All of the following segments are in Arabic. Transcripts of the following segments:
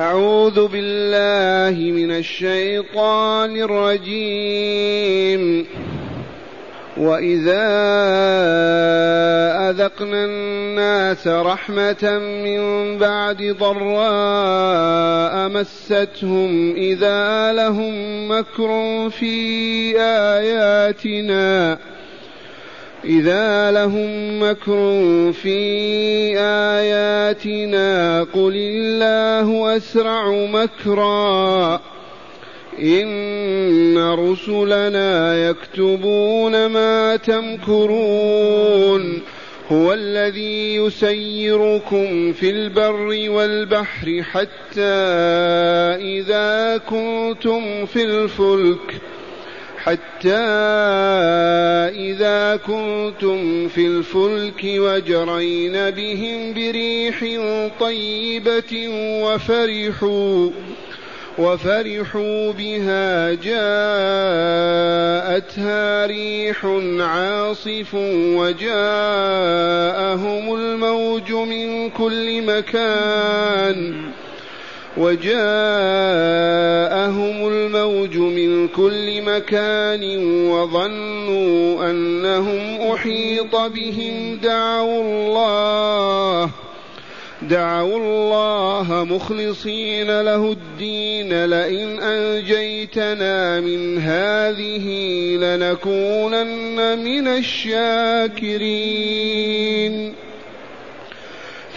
أعوذ بالله من الشيطان الرجيم. وإذا أذقنا الناس رحمة من بعد ضراء مستهم إذا لهم مكر في آياتنا إذا لهم مكر في آياتنا قل الله أسرع مكرا إن رسلنا يكتبون ما تمكرون هو الذي يسيركم في البر والبحر حتى إذا كنتم في الفلك حتى إذا كنتم في الفلك وجرين بهم بريح طيبة وفرحوا وفرحوا بها جاءتها ريح عاصف وجاءهم الموج من كل مكان. وجاءهم الموج من كل مكان وظنوا أنهم أحيط بهم. دعوا الله دعوا الله مخلصين له الدين. لئن أنجيتنا من هذه لنكونن من الشاكرين.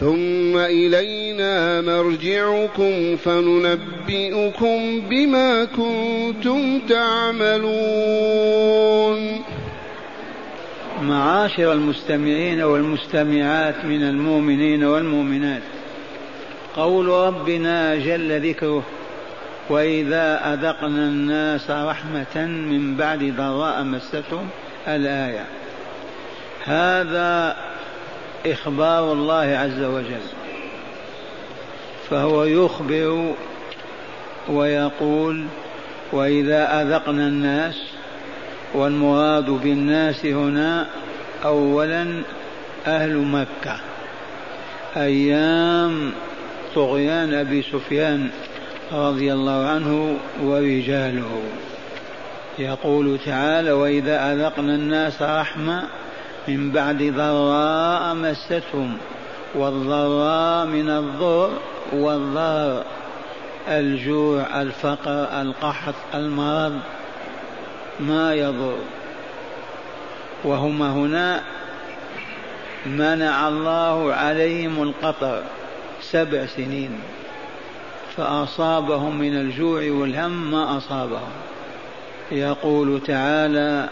ثم إلينا مرجعكم فننبئكم بما كنتم تعملون. معاشر المستمعين والمستمعات من المؤمنين والمؤمنات قول ربنا جل ذكره وإذا أذقنا الناس رحمة من بعد ضراء مستهم الآية هذا إخبار الله عز وجل فهو يخبر ويقول وإذا أذقنا الناس والمراد بالناس هنا أولا أهل مكة أيام طغيان أبي سفيان رضي الله عنه ورجاله. يقول تعالى وإذا أذقنا الناس رحمة من بعد ضراء مستهم والضراء من الضر والضار. الجوع الفقر القحط المرض ما يضر. وهم هنا منع الله عليهم القطر سبع سنين فأصابهم من الجوع والهم ما أصابهم. يقول تعالى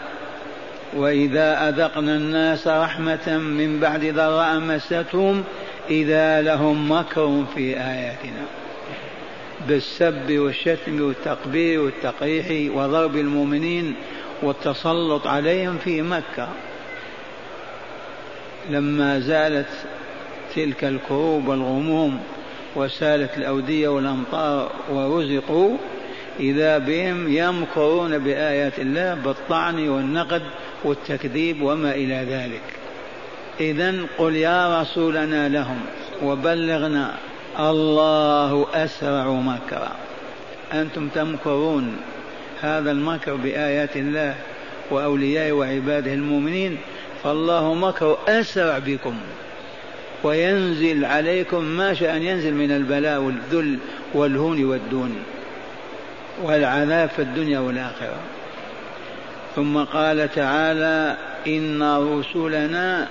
وإذا أذقنا الناس رحمة من بعد ضراء مستهم إذا لهم مكر في آياتنا. بالسب والشتم والتقبير والتقريح وضرب المؤمنين والتسلط عليهم في مكة. لما زالت تلك الكروب والغموم وسالت الأودية والأمطار ورزقوا إذا بهم يمكرون بآيات الله بالطعن والنقد والتكذيب وما إلى ذلك. إذا قل يا رسولنا لهم وبلغنا الله أسرع مكرا أنتم تمكرون هذا المكر بآيات الله وأوليائه وعباده المؤمنين فالله مكر أسرع بكم وينزل عليكم ما شاء أن ينزل من البلاء والذل والهون والدون. والعذاب في الدنيا والآخرة. ثم قال تعالى إن رسلنا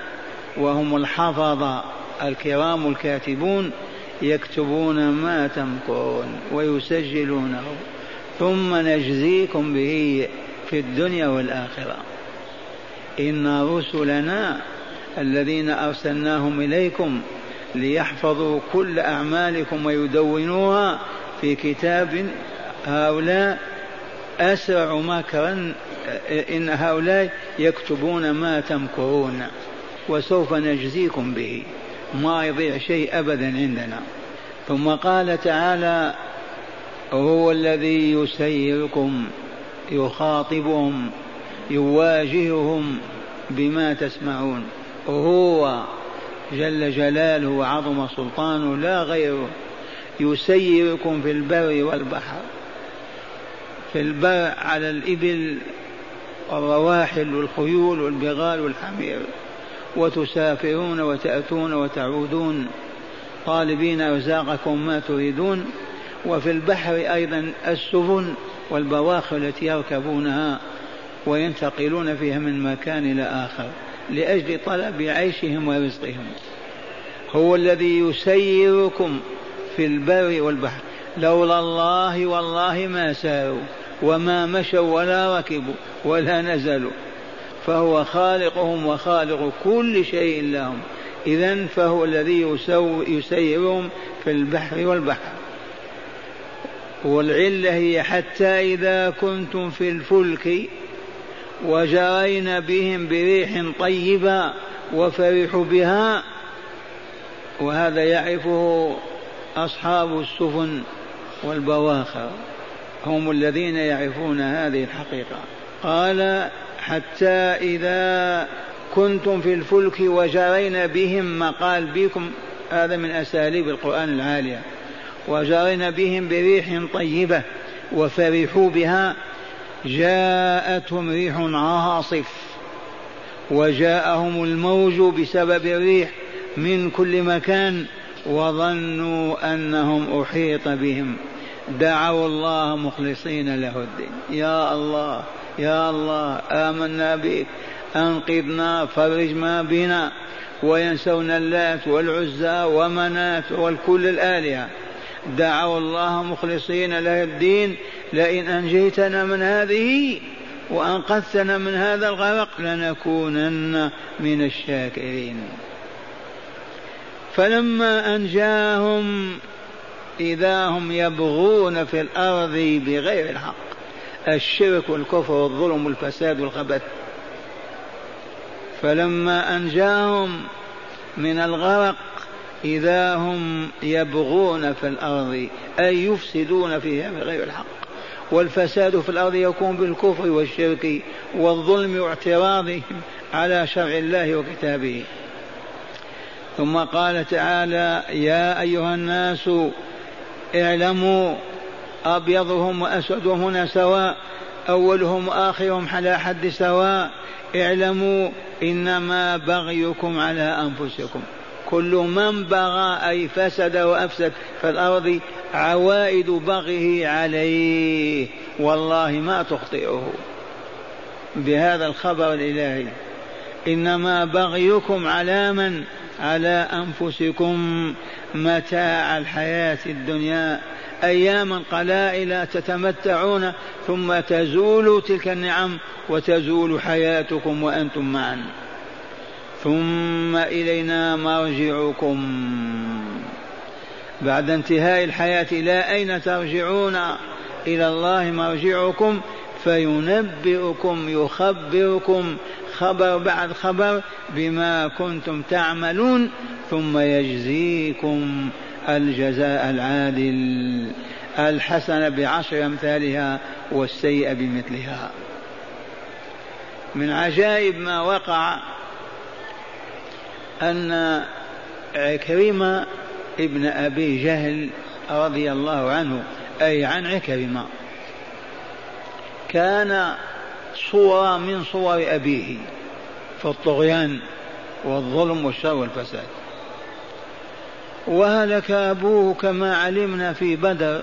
وهم الحفظة الكرام الكاتبون يكتبون ما تمكرون ويسجلونه. ثم نجزيكم به في الدنيا والآخرة. إن رسلنا الذين أرسلناهم إليكم ليحفظوا كل أعمالكم ويدونوها في كتاب هؤلاء أسرع مكرا إن هؤلاء يكتبون ما تمكرون وسوف نجزيكم به ما يضيع شيء أبدا عندنا. ثم قال تعالى هو الذي يسيركم يخاطبهم يواجههم بما تسمعون. هو جل جلاله وعظم سلطانه لا غيره. يسيركم في البر والبحر. في البر على الإبل والرواحل والخيول والبغال والحمير. وتسافرون وتأتون وتعودون. طالبين أرزاقكم ما تريدون. وفي البحر أيضا السفن والبواخر التي يركبونها وينتقلون فيها من مكان إلى آخر لأجل طلب عيشهم ورزقهم. هو الذي يسيركم في البر والبحر. لولا الله والله ما ساروا. وما مشوا ولا ركبوا ولا نزلوا. فهو خالقهم وخالق كل شيء لهم. إذا فهو الذي يسيرهم في البحر والبحر. والعلة هي حتى إذا كنتم في الفلك وجرين بهم بريح طيبة وفرحوا بها وهذا يعرفه أصحاب السفن والبواخر. هم الذين يعرفون هذه الحقيقة. قال حتى إذا كنتم في الفلك وجرين بهم ما قال بكم هذا من أساليب القرآن العالية وجرين بهم بريح طيبة وفرحوا بها جاءتهم ريح عاصف وجاءهم الموج بسبب الريح من كل مكان وظنوا أنهم أحيط بهم. دعوا الله مخلصين له الدين. يا الله يا الله آمنا بك. أنقذنا فرج ما بنا. وينسون اللات والعزى ومنات والكل الآلهة. دعوا الله مخلصين له الدين. لئن أنجيتنا من هذه وأنقذتنا من هذا الغرق لنكونن من الشاكرين. فلما أنجاهم إذا هم يبغون في الأرض بغير الحق. الشرك والكفر والظلم والفساد والخبث فلما أنجاهم من الغرق إذا هم يبغون في الأرض أي يفسدون فيها بغير الحق. والفساد في الأرض يكون بالكفر والشرك والظلم واعتراضهم على شرع الله وكتابه. ثم قال تعالى يا أيها الناس اعلموا أبيضهم وأسودهم هنا سواء أولهم وآخرهم على حد سواء. اعلموا إنما بغيكم على أنفسكم. كل من بغى أي فسد وأفسد في الأرض عوائد بغيه عليه. والله ما تخطئه. بهذا الخبر الإلهي. إنما بغيكم على من؟ على أنفسكم. متاع الحياة الدنيا. أياما قلائل تتمتعون ثم تزول تلك النعم وتزول حياتكم وأنتم معا. ثم إلينا مرجعكم. بعد انتهاء الحياة إلى أين ترجعون؟ إلى الله مرجعكم فينبئكم يخبركم خبر بعد خبر بما كنتم تعملون ثم يجزيكم الجزاء العادل الحسنة بعشر أمثالها والسيئة بمثلها. من عجائب ما وقع أن عكرمة ابن أبي جهل رضي الله عنه أي عن عكرمة كان صورة من صور أبيه في الطغيان والظلم والشر والفساد. وهلك أبوه كما علمنا في بدر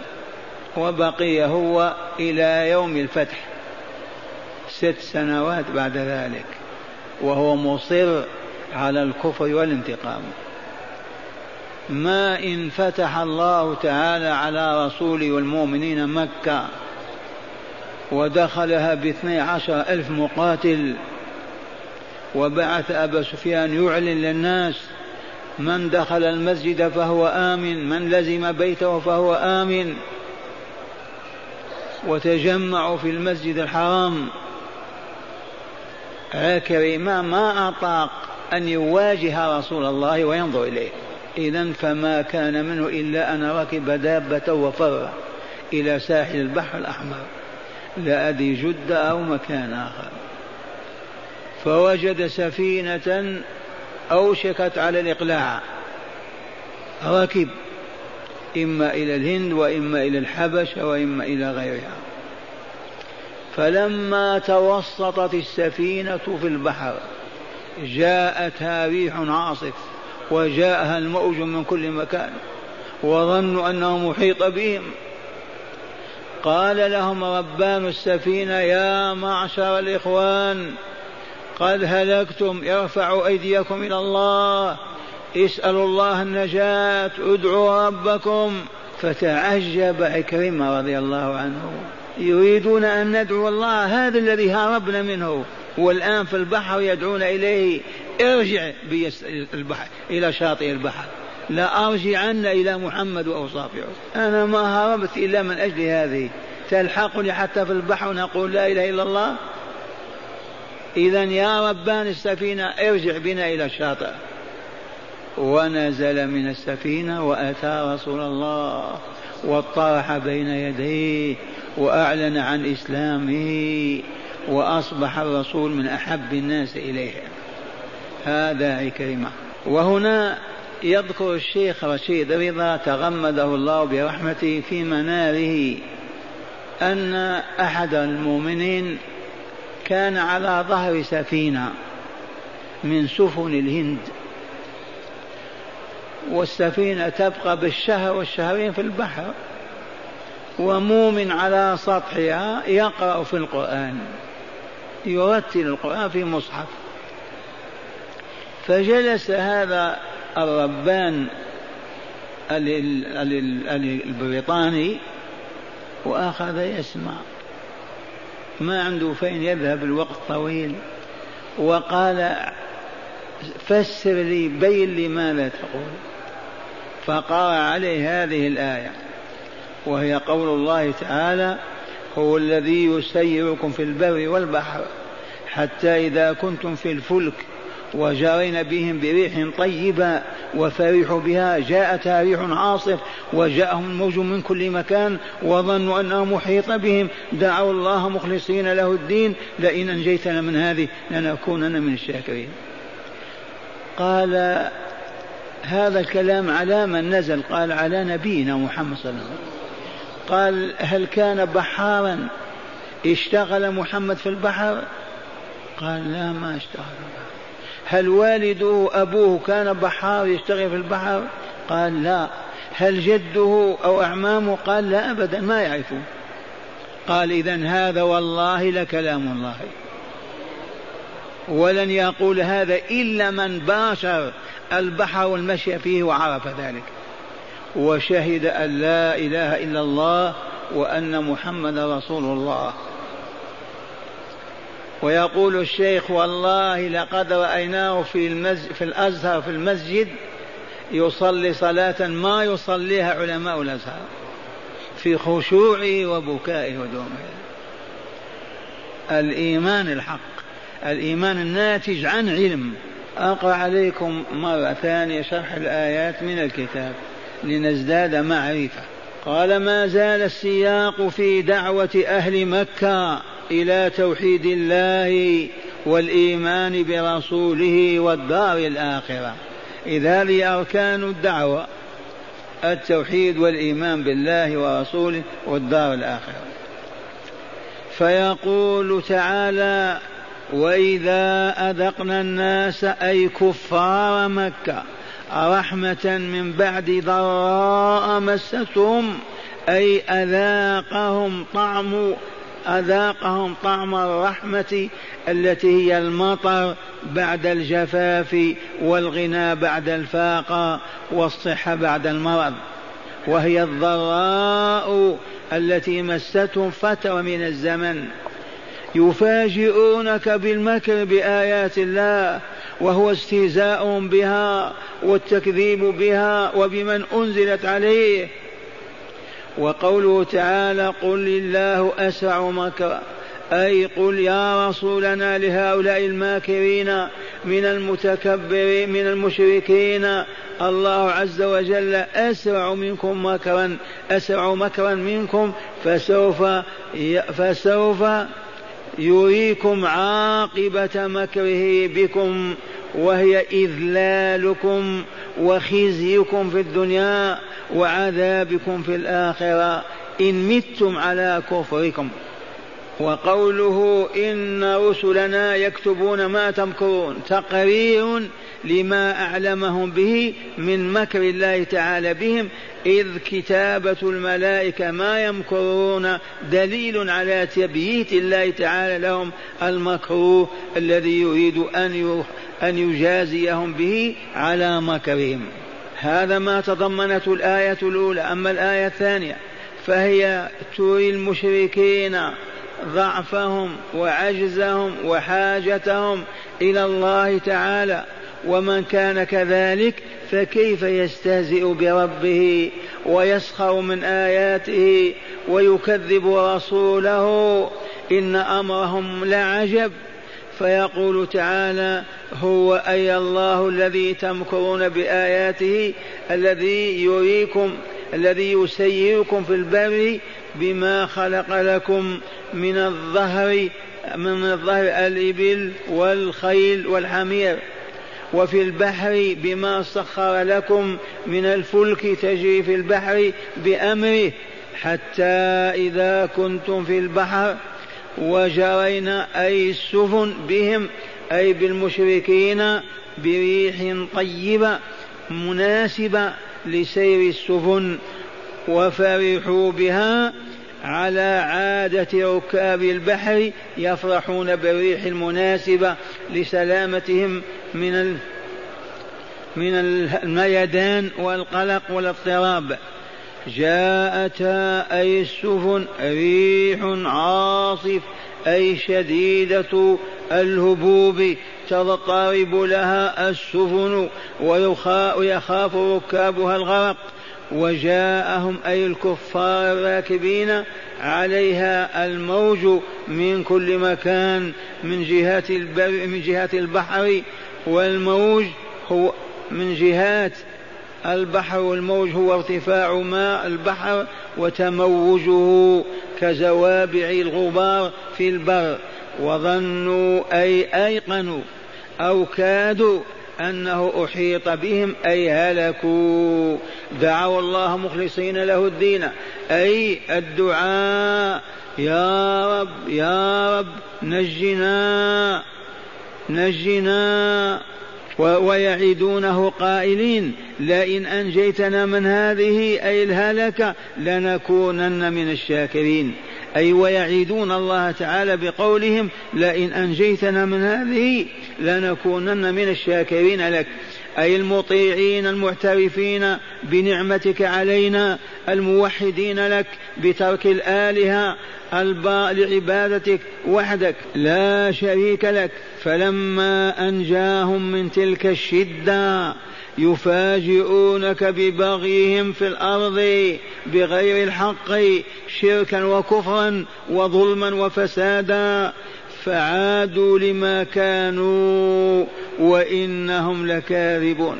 وبقي هو إلى يوم الفتح ست سنوات بعد ذلك وهو مصر على الكفر والانتقام. ما إن فتح الله تعالى على رسوله والمؤمنين مكة ودخلها باثني عشر ألف مقاتل. وبعث أبا سفيان يعلن للناس من دخل المسجد فهو آمن من لزم بيته فهو آمن. وتجمعوا في المسجد الحرام. عكرمة ما أطاق أن يواجه رسول الله وينظر إليه. إذا فما كان منه إلا أن ركب دابة وفر إلى ساحل البحر الأحمر. لا أدري جدة أو مكان آخر. فوجد سفينة أوشكت على الإقلاع. ركب. إما إلى الهند وإما إلى الحبشة وإما إلى غيرها. فلما توسطت السفينة في البحر جاءتها ريح عاصف وجاءها الموج من كل مكان وظنوا أنه محيط بهم. قال لهم ربان السفينة يا معشر الإخوان قد هلكتم ارفعوا أيديكم إلى الله اسألوا الله النجاة ادعوا ربكم فتعجب عكرمة رضي الله عنه. يريدون أن ندعو الله هذا الذي هربنا منه والآن في البحر يدعون إليه ارجع البحر إلى شاطئ البحر. لا أرجعن إلى محمد وأوصافه أنا ما هربت إلا من أجل هذه. تلحقني حتى في البحر نقول لا إله إلا الله؟ إذا يا ربان السفينة ارجع بنا إلى الشاطئ. ونزل من السفينة وأتى رسول الله واطرح بين يديه وأعلن عن إسلامه وأصبح الرسول من أحب الناس إليه. هذا عكرمة وهنا يذكر الشيخ رشيد رضا تغمده الله برحمته في مناره أن أحد المؤمنين كان على ظهر سفينة من سفن الهند. والسفينة تبقى بالشهر والشهرين في البحر ومؤمن على سطحها يقرأ في القرآن يرتل القرآن في مصحف. فجلس هذا الربان البريطاني وأخذ يسمع. ما عنده فين يذهب الوقت طويل. وقال فسر لي بين لي ماذا تقول. فقرأ عليه هذه الآية. وهي قول الله تعالى هو الذي يسيركم في البر والبحر حتى إذا كنتم في الفلك وجرين بهم بريح طيبة وفرحوا بها جاءتها ريح عاصف وجاءهم الموج من كل مكان وظنوا أنها محيطة بهم. دعوا الله مخلصين له الدين لئن أنجيتنا من هذه لنكونن من الشاكرين. قال هذا الكلام على من نزل قال على نبينا محمد صلى الله عليه وسلم. قال هل كان بحارا اشتغل محمد في البحر؟ قال لا ما اشتغل. هل والده أبوه كان بحار يشتغل في البحر؟ قال لا. هل جده أو أعمامه؟ قال لا أبدا ما يعرفون. قال إذا هذا والله لكلام الله. ولن يقول هذا إلا من باشر البحر والمشي فيه وعرف ذلك. وشهد أن لا إله إلا الله وأن محمد رسول الله. ويقول الشيخ والله لقد رأيناه في, المز... في الأزهر في المسجد يصلي صلاة ما يصليها علماء الأزهر في خشوعه وبكائه ودومه. الإيمان الحق الإيمان الناتج عن علم. أقرأ عليكم مرة ثانية شرح الآيات من الكتاب لنزداد معرفة. قال ما زال السياق في دعوة أهل مكة إلى توحيد الله والإيمان برسوله والدار الآخرة. إذا هذه أركان الدعوة التوحيد والإيمان بالله ورسوله والدار الآخرة. فيقول تعالى وإذا أذقنا الناس أي كفار مكة رحمة من بعد ضراء مستهم أي أذاقهم طعم أذاقهم طعم الرحمة التي هي المطر بعد الجفاف والغنى بعد الفاقة والصحة بعد المرض. وهي الضراء التي مستهم فترة من الزمن. يفاجئونك بالمكر بآيات الله وهو استهزاء بها والتكذيب بها وبمن أنزلت عليه. وقوله تعالى قل الله أسرع مكرا أي قل يا رسولنا لهؤلاء الماكرين من المتكبرين من المشركين. الله عز وجل أسرع منكم مكرا أسرع مكرا منكم فسوف فسوف يريكم عاقبة مكره بكم. وهي إذلالكم وخزيكم في الدنيا وعذابكم في الآخرة. إن متم على كفركم. وقوله إن رسلنا يكتبون ما تمكرون. تقرير لما أعلمهم به من مكر الله تعالى بهم إذ كتابة الملائكة ما يمكرون دليل على تبييت الله تعالى لهم المكروه الذي يريد أن أن يجازيهم به على مكرهم. هذا ما تضمنته الآية الأولى. أما الآية الثانية فهي تري المشركين ضعفهم وعجزهم وحاجتهم إلى الله تعالى. ومن كان كذلك فكيف يستهزئ بربه ويسخر من آياته ويكذب رسوله؟ إن أمرهم لعجب. فيقول تعالى هو أي الله الذي تمكرون بآياته الذي يريكم الذي يسيركم في البر بما خلق لكم من الظهر من الظهر الإبل والخيل والحمير. وفي البحر بما سخر لكم من الفلك تجري في البحر بأمره حتى إذا كنتم في البحر وجرينا أي السفن بهم أي بالمشركين بريح طيبة مناسبة لسير السفن وفرحوا بها على عادة ركاب البحر يفرحون بالريح المناسبة لسلامتهم من من الميدان والقلق والاضطراب. جاءتا أي السفن ريح عاصف أي شديدة الهبوب تضطرب لها السفن ويخاف ركابها الغرق. وجاءهم أي الكفار الراكبين عليها الموج من كل مكان من جهات البر من جهات البحر والموج هو من جهات البحر والموج هو ارتفاع ماء البحر وتموجه كزوابع الغبار في البر. وظنوا أي أيقنوا أو كادوا أنه أحيط بهم أي هلكوا. دعوا الله مخلصين له الدين. أي الدعاء يا رب يا رب نجنا. نجنا ويعيدونه قائلين لئن أنجيتنا من هذه أي الهلكة لنكونن من الشاكرين. أي ويعيدون الله تعالى بقولهم لئن أنجيتنا من هذه لنكونن من الشاكرين لك. أي المطيعين المعترفين بنعمتك علينا الموحدين لك بترك الآلهة لعبادتك وحدك. لا شريك لك. فلما أنجاهم من تلك الشدة يفاجئونك ببغيهم في الأرض بغير الحق شركا وكفرا وظلما وفسادا. فعادوا لما كانوا وإنهم لكاذبون.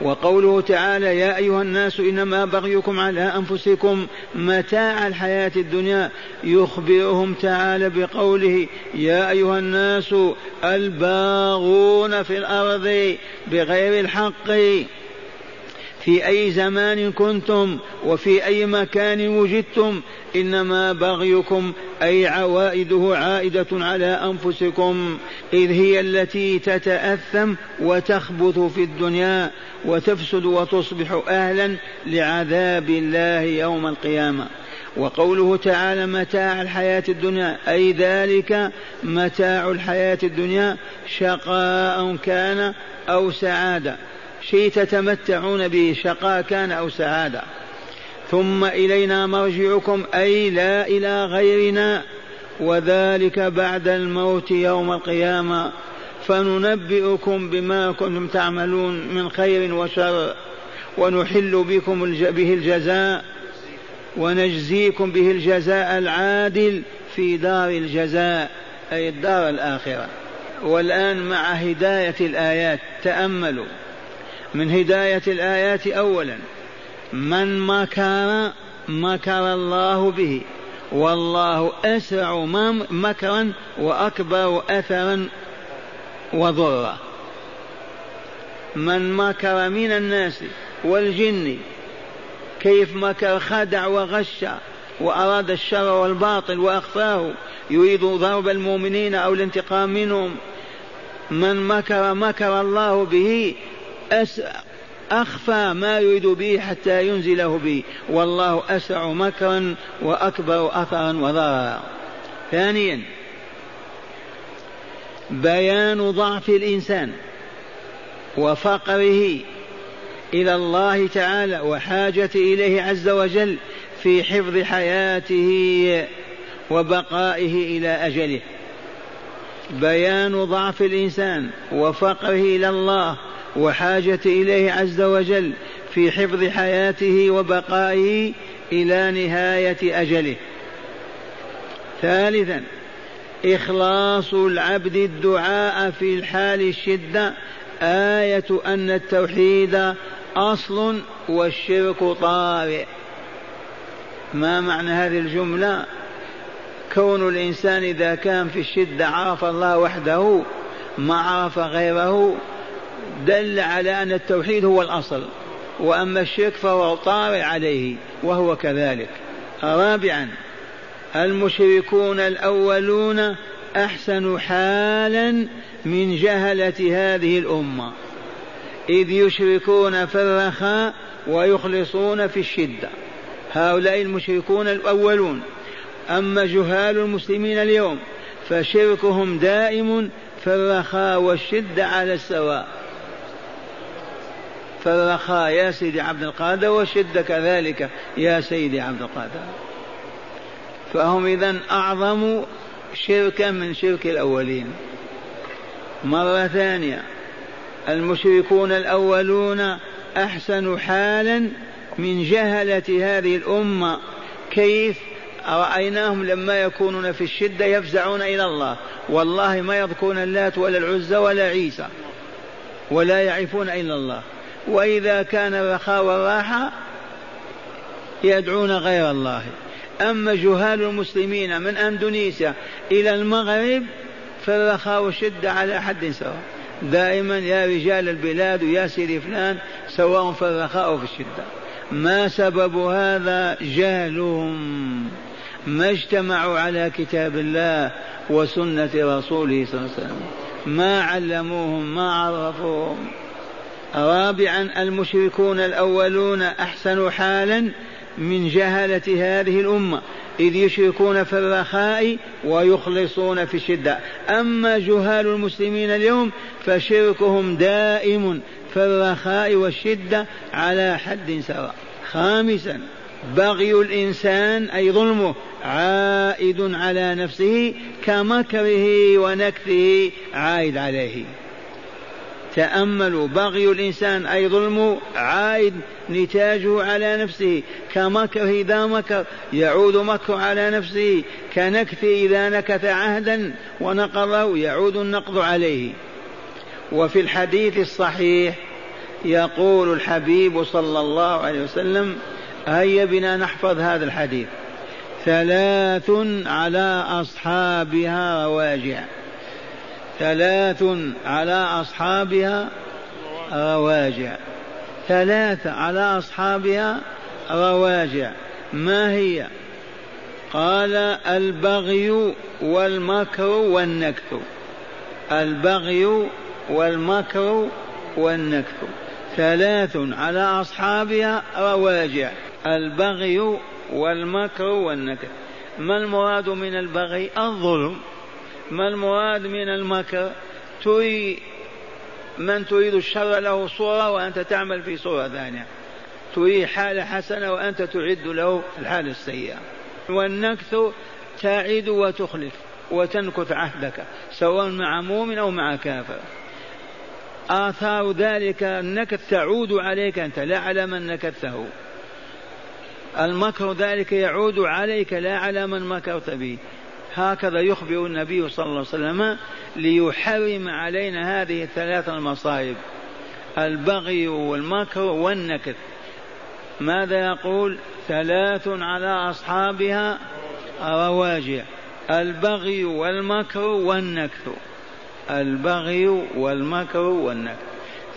وقوله تعالى يا أيها الناس إنما بغيكم على أنفسكم متاع الحياة الدنيا. يخبرهم تعالى بقوله يا أيها الناس الباغون في الأرض بغير الحق. في أي زمان كنتم وفي أي مكان وجدتم إنما بغيكم أي عوائده عائدة على أنفسكم إذ هي التي تتأثم وتخبث في الدنيا وتفسد وتصبح أهلا لعذاب الله يوم القيامة. وقوله تعالى متاع الحياة الدنيا أي ذلك متاع الحياة الدنيا شقاء كان أو سعادة. شيء تتمتعون به شقاء كان أو سعادة. ثم إلينا مرجعكم أي لا إلى غيرنا وذلك بعد الموت يوم القيامة. فننبئكم بما كنتم تعملون من خير وشر ونحل بكم به الجزاء ونجزيكم به الجزاء العادل في دار الجزاء أي الدار الآخرة. والآن مع هداية الآيات تأملوا. من هداية الآيات أولا. من مكر مكر الله به. والله أسرع مكرا وأكبر أثرا وضرا. من مكر من الناس والجن كيف مكر خدع وغش وأراد الشر والباطل وأخفاه يريد ضرب المؤمنين أو الانتقام منهم. من مكر مكر الله به أخفى ما يريد به حتى ينزله به. والله أسع مكرا وأكبر أثرا وضررا ثانيا بيان ضعف الإنسان وفقره إلى الله تعالى وحاجته إليه عز وجل في حفظ حياته وبقائه إلى أجله. بيان ضعف الإنسان وفقره إلى الله وحاجته إليه عز وجل في حفظ حياته وبقائه إلى نهاية أجله. ثالثا إخلاص العبد الدعاء في الحال الشدة. آية أن التوحيد أصل والشرك طارئ. ما معنى هذه الجملة؟ كون الإنسان إذا كان في الشدة عرف الله وحده ما عرف غيره دل على أن التوحيد هو الأصل وأما الشرك فهو طارئ عليه وهو كذلك. رابعا المشركون الأولون أحسن حالا من جهلة هذه الأمة. إذ يشركون في الرخاء ويخلصون في الشدة. هؤلاء المشركون الأولون. أما جهال المسلمين اليوم فشركهم دائم في الرخاء والشدة على السواء. فالرخاء يا سيدي عبد القادر والشدة كذلك يا سيدي عبد القادر. فهم إذا أعظم شركا من شرك الأولين. مرة ثانية المشركون الأولون أحسن حالا من جهلة هذه الأمة. كيف؟ رأيناهم لما يكونون في الشدة يفزعون إلى الله. والله ما يذكرون اللات ولا العزى ولا عيسى ولا يعرفون إلا الله. وإذا كان الرخاء والراحة يدعون غير الله. أما جهال المسلمين من أندونيسيا إلى المغرب فالرخاء والشدة على حد سواء. دائما يا رجال البلاد ويا سيدي فلان سواء في الرخاء أو في الشدة. ما سبب هذا؟ جهلهم. ما اجتمعوا على كتاب الله وسنة رسوله صلى الله عليه وسلم. ما علموهم ما عرفوهم. رابعا المشركون الأولون أحسن حالا من جهلة هذه الأمة إذ يشركون في الرخاء ويخلصون في الشدة. أما جهال المسلمين اليوم فشركهم دائم في الرخاء والشدة على حد سواء. خامسا بغي الإنسان أي ظلمه عائد على نفسه كمكره ونكثه عائد عليه. تأملوا بغي الإنسان أي ظلمه عائد نتاجه على نفسه. كمكره إذا مكر يعود مكر على نفسه. كنكث إذا نكث عهدا ونقضه يعود النقض عليه. وفي الحديث الصحيح يقول الحبيب صلى الله عليه وسلم هيا بنا نحفظ هذا الحديث. ثلاث على أصحابها رواجع ثلاث على أصحابها رواجع. ثلاثة على أصحابها رواجع. ما هي؟ قال البغي والمكر والنكث البغي والمكر والنكث ثلاث على أصحابها رواجع. البغي والمكر والنكث ما المراد من البغي؟ الظلم. ما المراد من المكر؟ تري من تريد الشر له صورة وأنت تعمل في صورة ثانية. تريد حالة حسنة وأنت تعد له الحالة السيئة. والنكث تعد وتخلف وتنكث عهدك سواء مع مؤمن أو مع كافر. آثار ذلك النكث تعود عليك أنت لا على من نكثه. المكر ذلك يعود عليك لا على من مكرت به. هكذا يخبر النبي صلى الله عليه وسلم ليحرم علينا هذه الثلاث المصائب. البغي والمكر والنكث ماذا يقول؟ ثلاث على أصحابها رواجع. البغي والمكر والنكث البغي والمكر والنكث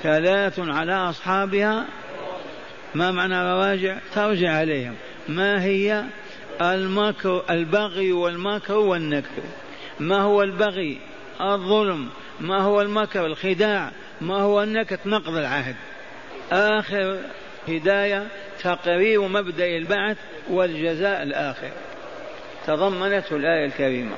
ثلاث على أصحابها ما معنى رواجع؟ ترجع عليهم. ما هي؟ المكر البغي والمكر والنكث ما هو البغي؟ الظلم. ما هو المكر الخداع. ما هو النكث نقض العهد. آخر هداية تقرير مبدأ البعث والجزاء الآخر. تضمنته الآية الكريمة.